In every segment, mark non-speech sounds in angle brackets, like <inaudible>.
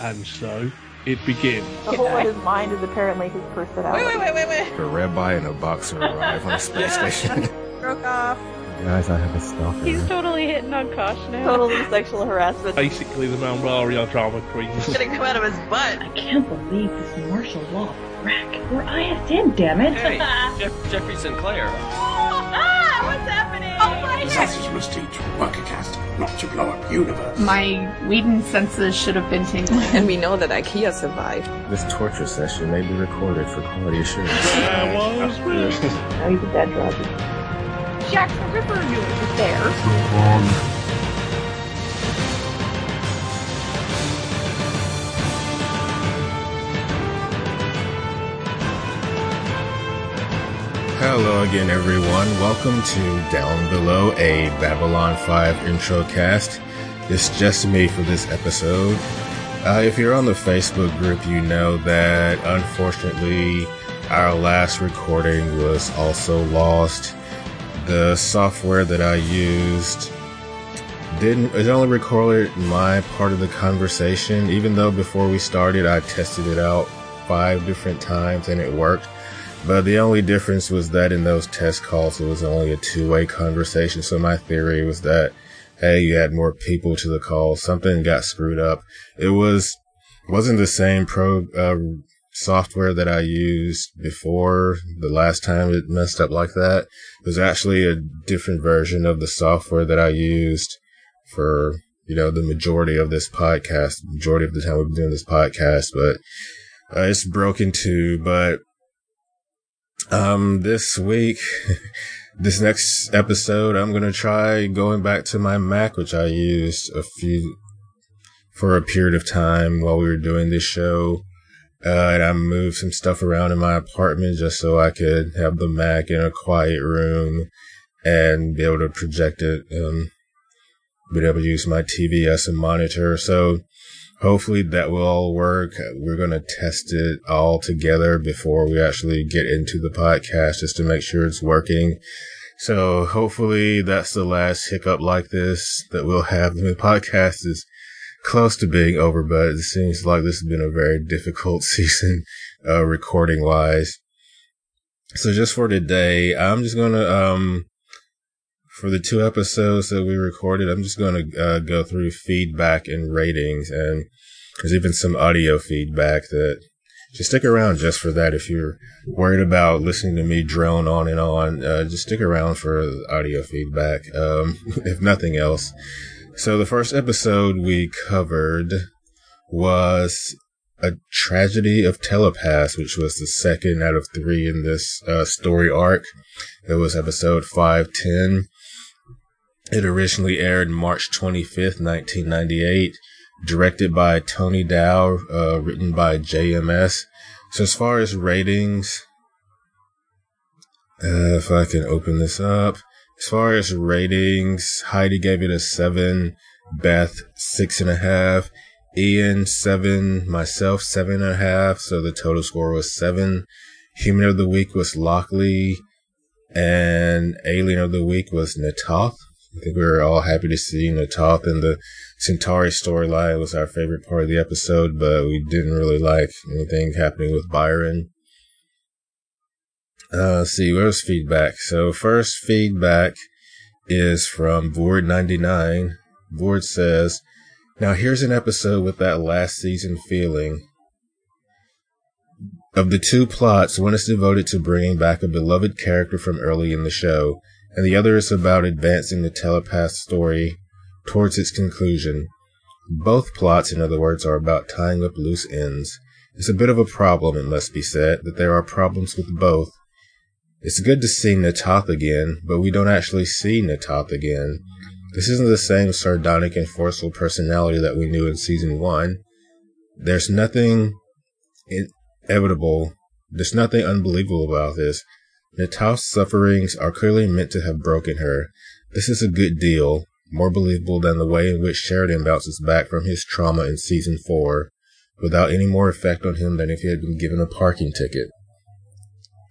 And so it begins. The hole in his mind is apparently his personality. Wait, wait, wait, wait, wait. A rabbi and a boxer arrive on a space station. <laughs> Broke off. Guys, I have a stalker. He's totally hitting on Kosh now. Totally sexual harassment. Basically, the Mount Varia drama queen. Gonna come out of his butt. I can't believe this martial law crack. Where I have been, damn it. Hey, <laughs> Jeff- Jeffrey Sinclair. Ah, what's happening? Oh my Disaster must teach Workcast not to blow up universe. My Whedon senses should have been tingling. And we know that IKEA survived. This torture session may be recorded for quality assurance. There was me. Now he's a dead Roger. Jack the Ripper knew it was there. Again, everyone. Welcome to Down Below, a Babylon 5 intro cast. It's just me for this episode. Uh, if you're on the Facebook group, you know that unfortunately our last recording was also lost. The software that I used didn't, it only recorded my part of the conversation, even though before we started I tested it out five different times and it worked. But the only difference was that in those test calls, it was only a two-way conversation. So my theory was that, hey, you had more people to the call. Something got screwed up. It was, wasn't the same pro, uh, software that I used before the last time it messed up like that. It was actually a different version of the software that I used for, you know, the majority of this podcast, majority of the time we've been doing this podcast, but uh, it's broken too, but um, this week, <laughs> this next episode, I'm going to try going back to my Mac, which I used a few, for a period of time while we were doing this show. Uh, and I moved some stuff around in my apartment just so I could have the Mac in a quiet room and be able to project it, um, be able to use my TV as a monitor. So, Hopefully that will all work. We're going to test it all together before we actually get into the podcast just to make sure it's working. So hopefully that's the last hiccup like this that we'll have. The podcast is close to being over, but it seems like this has been a very difficult <laughs> season, uh, recording wise. So just for today, I'm just going to, um, for the two episodes that we recorded, I'm just going to uh, go through feedback and ratings, and there's even some audio feedback that just stick around just for that. If you're worried about listening to me drone on and on, uh, just stick around for audio feedback, um, <laughs> if nothing else. So the first episode we covered was a tragedy of telepaths, which was the second out of three in this uh, story arc. It was episode 510. It originally aired March 25th, 1998, directed by Tony Dow, uh, written by JMS. So as far as ratings, uh, if I can open this up, as far as ratings, Heidi gave it a seven, Beth six and a half, Ian seven, myself seven and a half. So the total score was seven. Human of the week was Lockley, and Alien of the week was Natoth. I think we were all happy to see Natoth and the Centauri storyline was our favorite part of the episode, but we didn't really like anything happening with Byron. Uh, see, where's feedback? So first feedback is from Voord99. Voord says, now here's an episode with that last season feeling. Of the two plots, one is devoted to bringing back a beloved character from early in the show, and the other is about advancing the telepath story towards its conclusion. Both plots, in other words, are about tying up loose ends. It's a bit of a problem, it must be said, that there are problems with both. It's good to see Natoth again, but we don't actually see Natoth again. This isn't the same sardonic and forceful personality that we knew in season one. There's nothing inevitable, there's nothing unbelievable about this. Natoth's sufferings are clearly meant to have broken her. This is a good deal, more believable than the way in which Sheridan bounces back from his trauma in season four, without any more effect on him than if he had been given a parking ticket.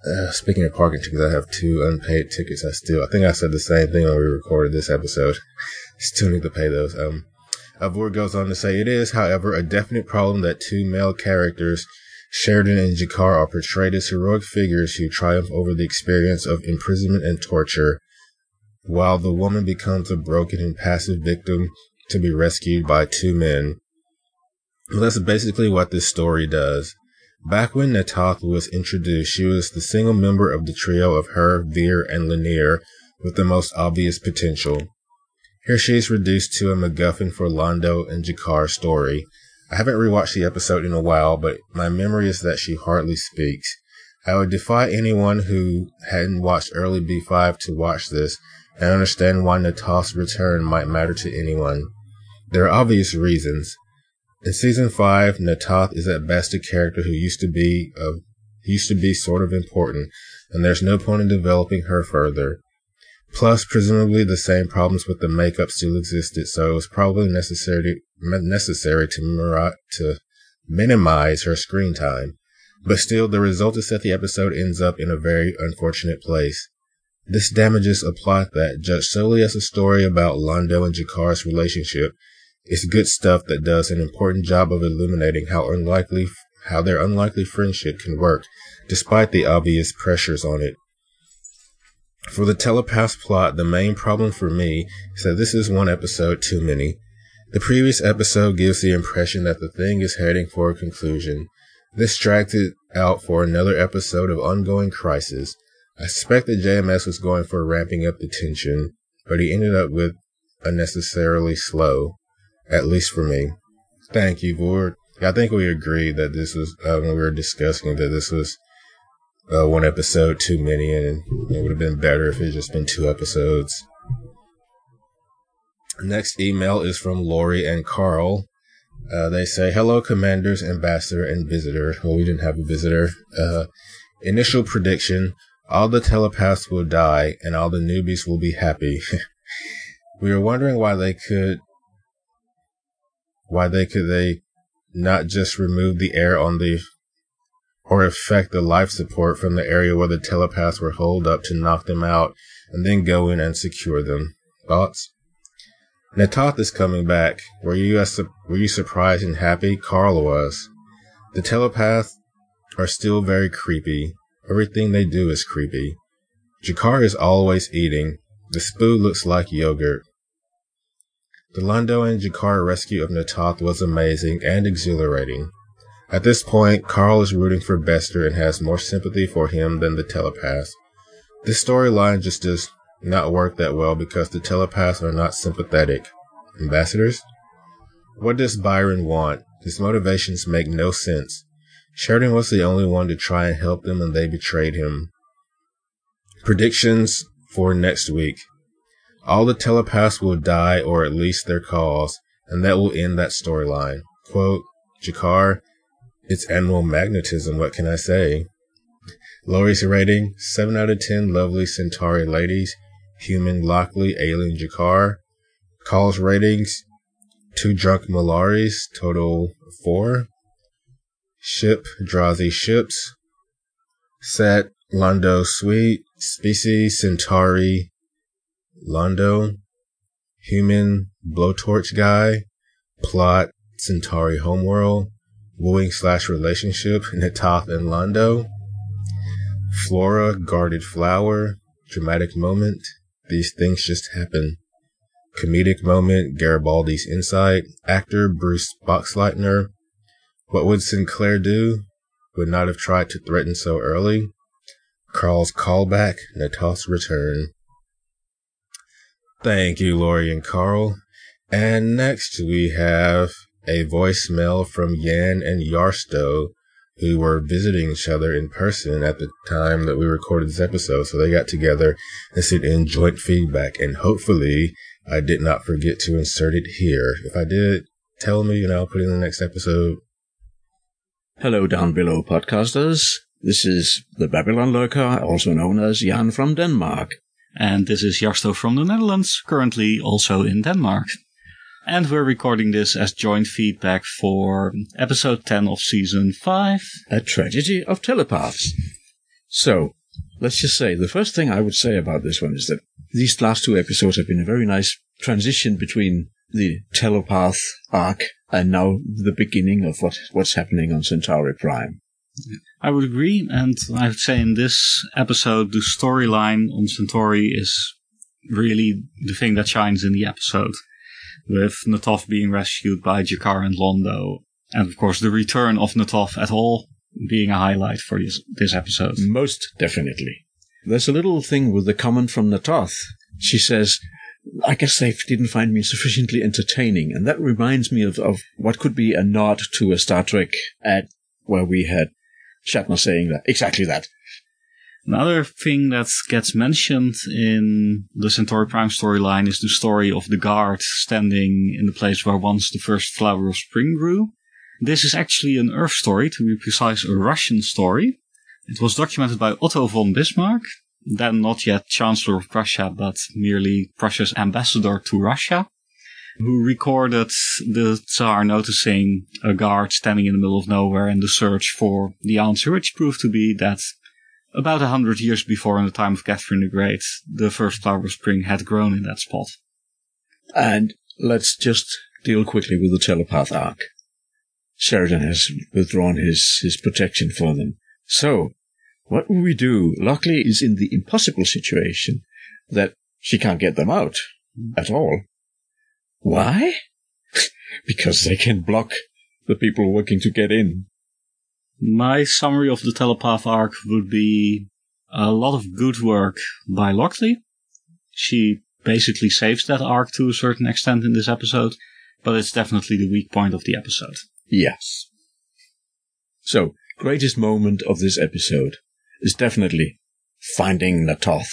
Uh, speaking of parking tickets, I have two unpaid tickets. I still, I think I said the same thing when we recorded this episode. <laughs> still need to pay those. Um, Avur goes on to say, it is, however, a definite problem that two male characters, Sheridan and G'Kar, are portrayed as heroic figures who triumph over the experience of imprisonment and torture, while the woman becomes a broken and passive victim to be rescued by two men. That's basically what this story does. Back when Natoth was introduced, she was the single member of the trio of her, Vir, and Lennier with the most obvious potential. Here she is reduced to a MacGuffin for Londo and G'Kar's story. I haven't rewatched the episode in a while, but my memory is that she hardly speaks. I would defy anyone who hadn't watched early B5 to watch this and understand why Natoth's return might matter to anyone. There are obvious reasons. In season five, Natoth is at best a character who used to be a, used to be sort of important, and there's no point in developing her further. Plus, presumably the same problems with the makeup still existed, so it was probably necessary necessary to, to minimize her screen time. But still, the result is that the episode ends up in a very unfortunate place. This damages a plot that, judged solely as a story about Londo and G'Kar's relationship, it's good stuff that does an important job of illuminating how unlikely, how their unlikely friendship can work, despite the obvious pressures on it. For the telepath plot, the main problem for me is that this is one episode too many. The previous episode gives the impression that the thing is heading for a conclusion. This dragged it out for another episode of ongoing crisis. I suspect that JMS was going for ramping up the tension, but he ended up with unnecessarily slow at least for me. Thank you, Voord. I think we agreed that this was, uh, when we were discussing that this was uh, one episode too many, and it would have been better if it just been two episodes. Next email is from Lori and Carl. Uh, they say, Hello, commanders, ambassador, and visitor. Well, we didn't have a visitor. Uh, initial prediction all the telepaths will die, and all the newbies will be happy. <laughs> we were wondering why they could why they could they not just remove the air on the or affect the life support from the area where the telepaths were holed up to knock them out and then go in and secure them. Thoughts? Natoth is coming back. Were you were you surprised and happy? Carl was. The telepaths are still very creepy. Everything they do is creepy. G'Kar is always eating. The spoo looks like yogurt. The Londo and G'Kar rescue of Natoth was amazing and exhilarating. At this point, Carl is rooting for Bester and has more sympathy for him than the telepath. This storyline just does not work that well because the telepaths are not sympathetic. Ambassadors? What does Byron want? His motivations make no sense. Sheridan was the only one to try and help them and they betrayed him. Predictions for next week. All the telepaths will die or at least their cause, and that will end that storyline. Quote, G'Kar, it's animal magnetism, what can I say? Lori's rating, 7 out of 10 lovely Centauri ladies, human Lockley, alien G'Kar. Calls ratings, 2 drunk Mollaris, total 4. Ship, Drazi ships. Set, Londo Suite, Species, Centauri, Londo, human blowtorch guy, plot Centauri homeworld, wooing slash relationship Natoth and Londo, Flora guarded flower, dramatic moment, these things just happen. Comedic moment, Garibaldi's insight, actor Bruce Boxleitner, what would Sinclair do? Would not have tried to threaten so early. Carl's callback, Natoth's return. Thank you, Lori and Carl. And next we have a voicemail from Yan and Yarsto, who were visiting each other in person at the time that we recorded this episode. So they got together and sent in joint feedback. And hopefully I did not forget to insert it here. If I did, tell me and I'll put it in the next episode. Hello, down below podcasters. This is the Babylon Lurker, also known as Jan from Denmark. And this is Jarsto from the Netherlands, currently also in Denmark. And we're recording this as joint feedback for episode 10 of season 5 A Tragedy of Telepaths. So, let's just say the first thing I would say about this one is that these last two episodes have been a very nice transition between the telepath arc and now the beginning of what what's happening on Centauri Prime. I would agree, and I would say in this episode, the storyline on Centauri is really the thing that shines in the episode, with Natov being rescued by G'Kar and Londo, and of course the return of Natov at all being a highlight for this, this episode. Most definitely. There's a little thing with the comment from Natoth. She says, I guess they didn't find me sufficiently entertaining. And that reminds me of, of what could be a nod to a Star Trek ad where we had Shatner saying that. Exactly that. Another thing that gets mentioned in the Centauri Prime storyline is the story of the guard standing in the place where once the first flower of spring grew. This is actually an Earth story, to be precise, a Russian story. It was documented by Otto von Bismarck, then not yet Chancellor of Prussia, but merely Prussia's ambassador to Russia, who recorded the Tsar noticing a guard standing in the middle of nowhere in the search for the answer, which proved to be that about a hundred years before, in the time of Catherine the Great, the first flower of spring had grown in that spot. And let's just deal quickly with the telepath arc. Sheridan has withdrawn his, his protection for them. So, what will we do? Lockley is in the impossible situation that she can't get them out at all. Why? <laughs> because they can block the people working to get in. My summary of the telepath arc would be a lot of good work by Lockley. She basically saves that arc to a certain extent in this episode, but it's definitely the weak point of the episode. Yes. So, greatest moment of this episode is definitely finding Natoth.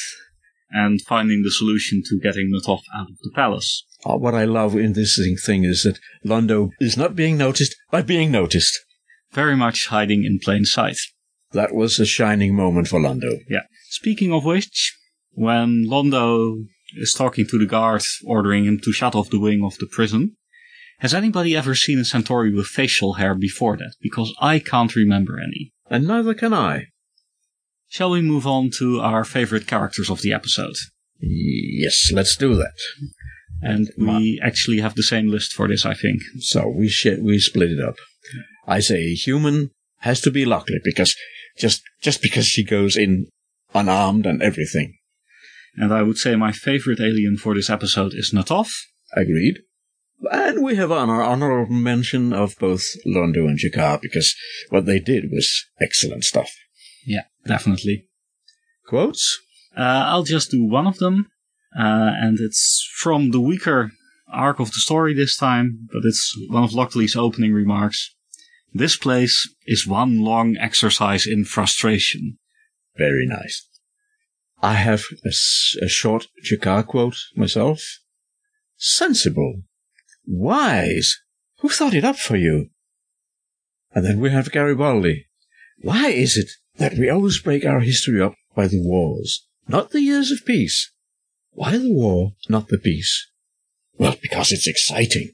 And finding the solution to getting Natoth out of the palace. Uh, what I love in this thing is that Londo is not being noticed by being noticed. Very much hiding in plain sight. That was a shining moment for Londo. Yeah. Speaking of which, when Londo is talking to the guard, ordering him to shut off the wing of the prison, has anybody ever seen a Centauri with facial hair before that? Because I can't remember any. And neither can I. Shall we move on to our favorite characters of the episode? Yes, let's do that. And we actually have the same list for this, I think. So we sh- we split it up. I say human has to be Lockley because just just because she goes in unarmed and everything. And I would say my favorite alien for this episode is Natov. Agreed. And we have an honorable mention of both Londo and G'Kar because what they did was excellent stuff. Yeah, definitely. Quotes? Uh, I'll just do one of them, uh, and it's from the weaker arc of the story this time, but it's one of Lockley's opening remarks. This place is one long exercise in frustration. Very nice. I have a, a short G'Kar quote myself. Sensible. Wise. Who thought it up for you? And then we have Garibaldi. Why is it that we always break our history up by the wars, not the years of peace? Why the war, not the peace? Well, because it's exciting.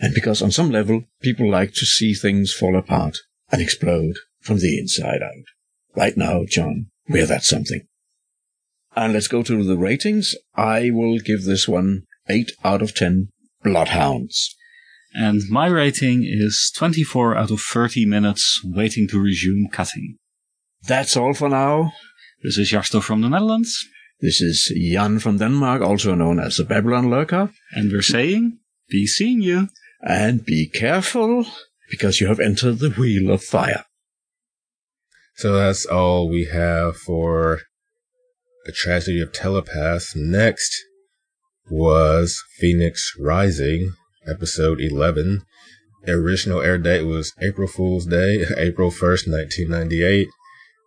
And because on some level, people like to see things fall apart and explode from the inside out. Right now, John, we're that something. And let's go to the ratings. I will give this one 8 out of 10 bloodhounds. And my rating is 24 out of 30 minutes waiting to resume cutting. That's all for now. This is Jarsto from the Netherlands. This is Jan from Denmark, also known as the Babylon Lurker. And we're saying, be seeing you. And be careful, because you have entered the Wheel of Fire. So that's all we have for the Tragedy of Telepath. Next was Phoenix Rising, episode 11. The original air date was April Fool's Day, <laughs> April 1st, 1998.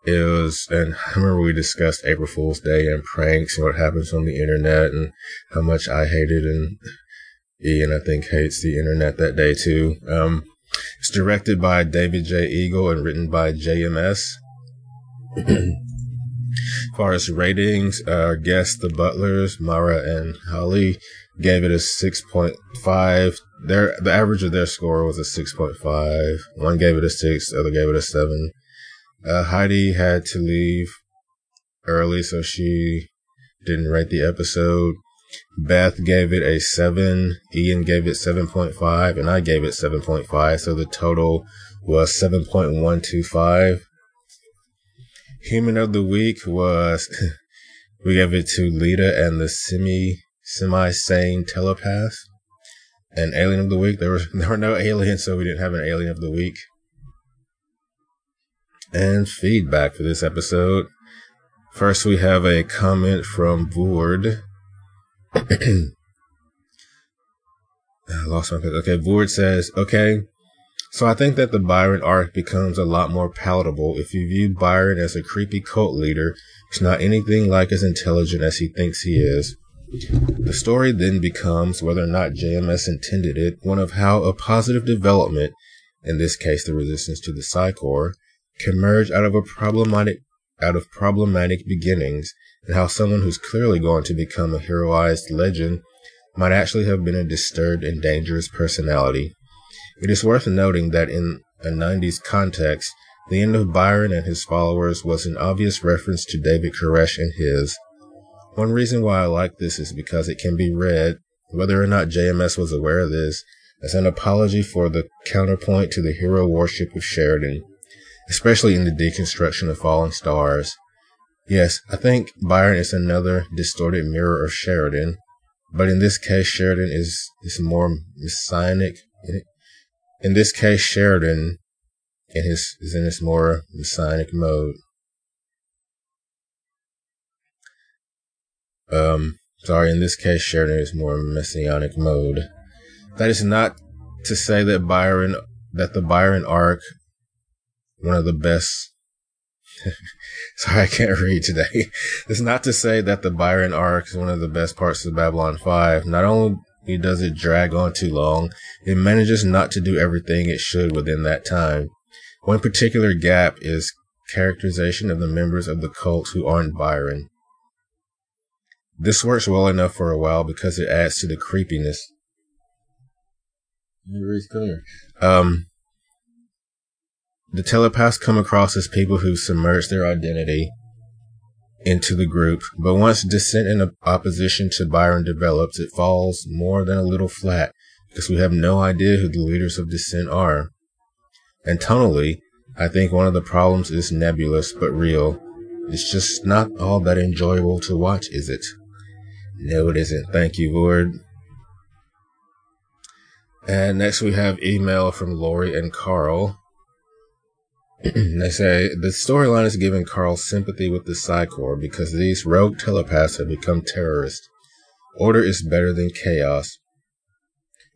It was, and <laughs> I remember we discussed April Fool's Day and pranks and what happens on the internet and how much I hated and Ian, I think, hates the internet that day too. Um, it's directed by David J. Eagle and written by JMS. <clears throat> as far as ratings, our guests, the Butlers, Mara and Holly, gave it a 6.5. Their, the average of their score was a 6.5. One gave it a 6, the other gave it a 7. Uh, Heidi had to leave early, so she didn't rate the episode. Beth gave it a 7, Ian gave it 7.5, and I gave it 7.5, so the total was 7.125. Human of the week was, <laughs> we gave it to Lyta and the semi, semi-sane telepath. And alien of the week, there was, <laughs> there were no aliens, so we didn't have an alien of the week. And feedback for this episode. First, we have a comment from Voord. I <clears throat> ah, lost my pick. Okay, Voord says, okay, so I think that the Byron arc becomes a lot more palatable if you view Byron as a creepy cult leader who's not anything like as intelligent as he thinks he is. The story then becomes, whether or not JMS intended it, one of how a positive development, in this case the resistance to the Psi Corps, can merge out of a problematic out of problematic beginnings, and how someone who's clearly going to become a heroized legend might actually have been a disturbed and dangerous personality. It is worth noting that in a 90s context, the end of Byron and his followers was an obvious reference to David Koresh and his. One reason why I like this is because it can be read, whether or not JMS was aware of this, as an apology for the counterpoint to the hero worship of Sheridan, especially in the deconstruction of falling stars. Yes, I think Byron is another distorted mirror of Sheridan, but in this case, Sheridan is, is more messianic in this case, Sheridan in his, is in his more messianic mode. Um, sorry, in this case, Sheridan is more messianic mode. That is not to say that Byron, that the Byron arc, one of the best, <laughs> sorry, I can't read today. <laughs> it's not to say that the Byron arc is one of the best parts of Babylon 5. Not only does it drag on too long, it manages not to do everything it should within that time. One particular gap is characterization of the members of the cult who aren't Byron. This works well enough for a while because it adds to the creepiness. Um, the telepaths come across as people who submerge their identity into the group, but once dissent and opposition to Byron develops, it falls more than a little flat because we have no idea who the leaders of dissent are. And tonally, I think one of the problems is nebulous but real. It's just not all that enjoyable to watch, is it? No, it isn't. Thank you, Voord. And next we have email from Lori and Carl. <clears throat> they say the storyline is giving Carl sympathy with the Psi Corps because these rogue telepaths have become terrorists. Order is better than chaos.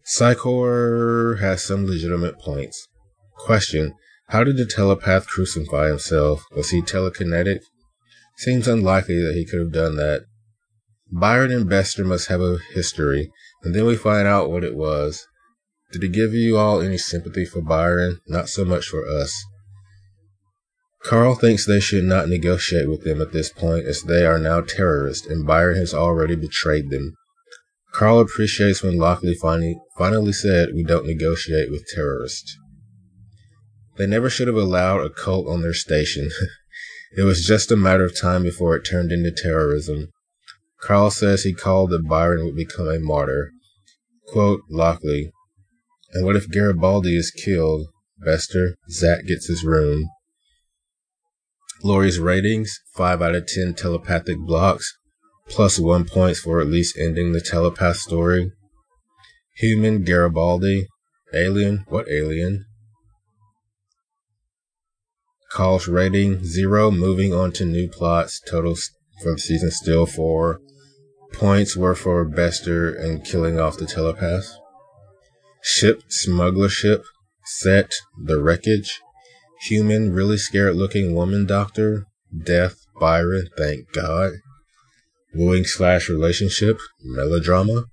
Psi Corps has some legitimate points. Question How did the telepath crucify himself? Was he telekinetic? Seems unlikely that he could have done that. Byron and Bester must have a history, and then we find out what it was. Did it give you all any sympathy for Byron? Not so much for us. Carl thinks they should not negotiate with them at this point as they are now terrorists and Byron has already betrayed them. Carl appreciates when Lockley finally, finally said, We don't negotiate with terrorists. They never should have allowed a cult on their station. <laughs> it was just a matter of time before it turned into terrorism. Carl says he called that Byron would become a martyr. Quote, Lockley, and what if Garibaldi is killed? Bester, Zach gets his room. Lori's ratings, 5 out of 10 telepathic blocks, plus 1 points for at least ending the telepath story. Human Garibaldi. Alien? What alien? Carl's rating, 0, moving on to new plots, total for the season still 4. Points were for Bester and killing off the telepath. Ship, smuggler ship, set, the wreckage. Human, really scared looking woman doctor. Death, Byron, thank God. Wooing slash relationship, melodrama.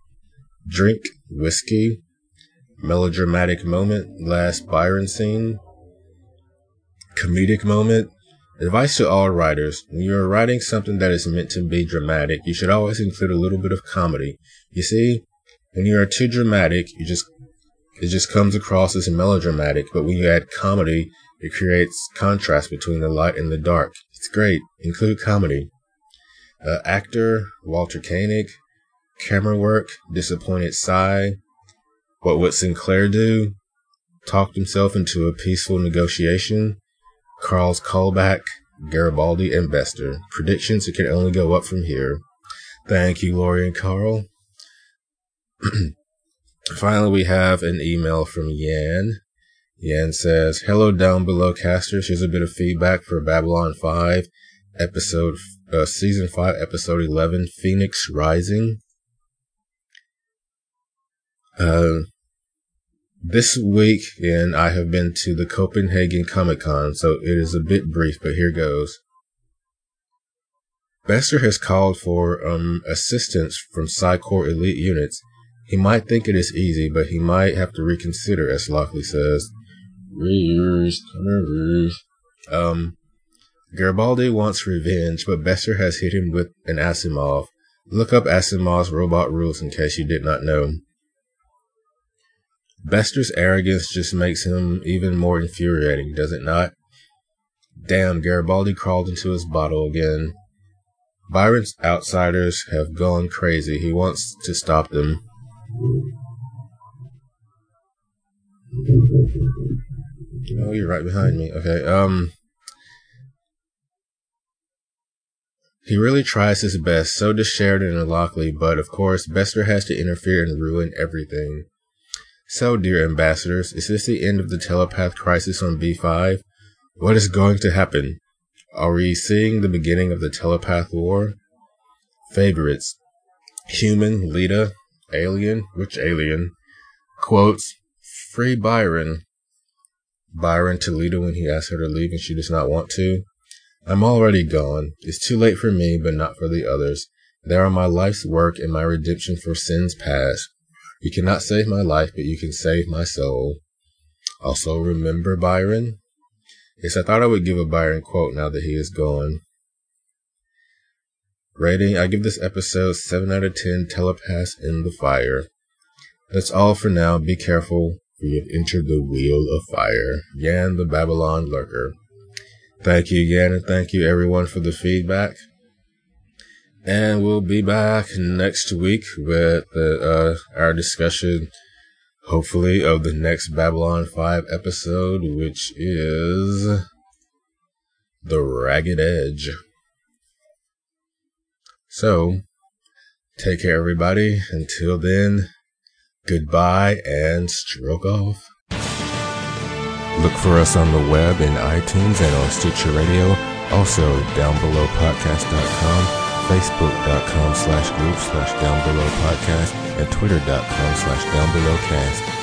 Drink, whiskey. Melodramatic moment, last Byron scene. Comedic moment. Advice to all writers. When you are writing something that is meant to be dramatic, you should always include a little bit of comedy. You see, when you are too dramatic, you just it just comes across as melodramatic, but when you add comedy, it creates contrast between the light and the dark. It's great. Include comedy. Uh, actor Walter Koenig. Camera work, disappointed sigh. What would Sinclair do? Talked himself into a peaceful negotiation. Carl's callback, Garibaldi and Bester. Predictions, it can only go up from here. Thank you, Lori and Carl. <clears throat> Finally, we have an email from Yan. Yan says, Hello down below casters. Here's a bit of feedback for Babylon 5, episode, uh, season 5, episode 11, Phoenix Rising. Uh, this week, and I have been to the Copenhagen Comic Con, so it is a bit brief, but here goes. Bester has called for um, assistance from Psi Corps elite units. He might think it is easy, but he might have to reconsider, as Lockley says. Um, Garibaldi wants revenge, but Bester has hit him with an Asimov. Look up Asimov's robot rules in case you did not know. Bester's arrogance just makes him even more infuriating, does it not? Damn, Garibaldi crawled into his bottle again. Byron's outsiders have gone crazy. He wants to stop them. Oh, you're right behind me. Okay, um. He really tries his best, so does Sheridan and Lockley, but of course, Bester has to interfere and ruin everything. So, dear ambassadors, is this the end of the telepath crisis on B5? What is going to happen? Are we seeing the beginning of the telepath war? Favorites. Human, Lyta, alien, which alien? Quotes, free Byron. Byron to Lyta when he asks her to leave and she does not want to. I'm already gone. It's too late for me, but not for the others. There are my life's work and my redemption for sins past. You cannot save my life, but you can save my soul. Also, remember Byron? Yes, I thought I would give a Byron quote now that he is gone. Rating, I give this episode 7 out of 10 telepaths in the fire. That's all for now. Be careful. We have entered the wheel of fire. Yan the Babylon lurker. Thank you, Yan, and thank you everyone for the feedback. And we'll be back next week with uh, our discussion, hopefully, of the next Babylon 5 episode, which is The Ragged Edge. So, take care, everybody. Until then, goodbye and stroke off. Look for us on the web in iTunes and on Stitcher Radio. Also, downbelowpodcast.com, facebook.com slash group slash downbelowpodcast, and twitter.com slash downbelowcast.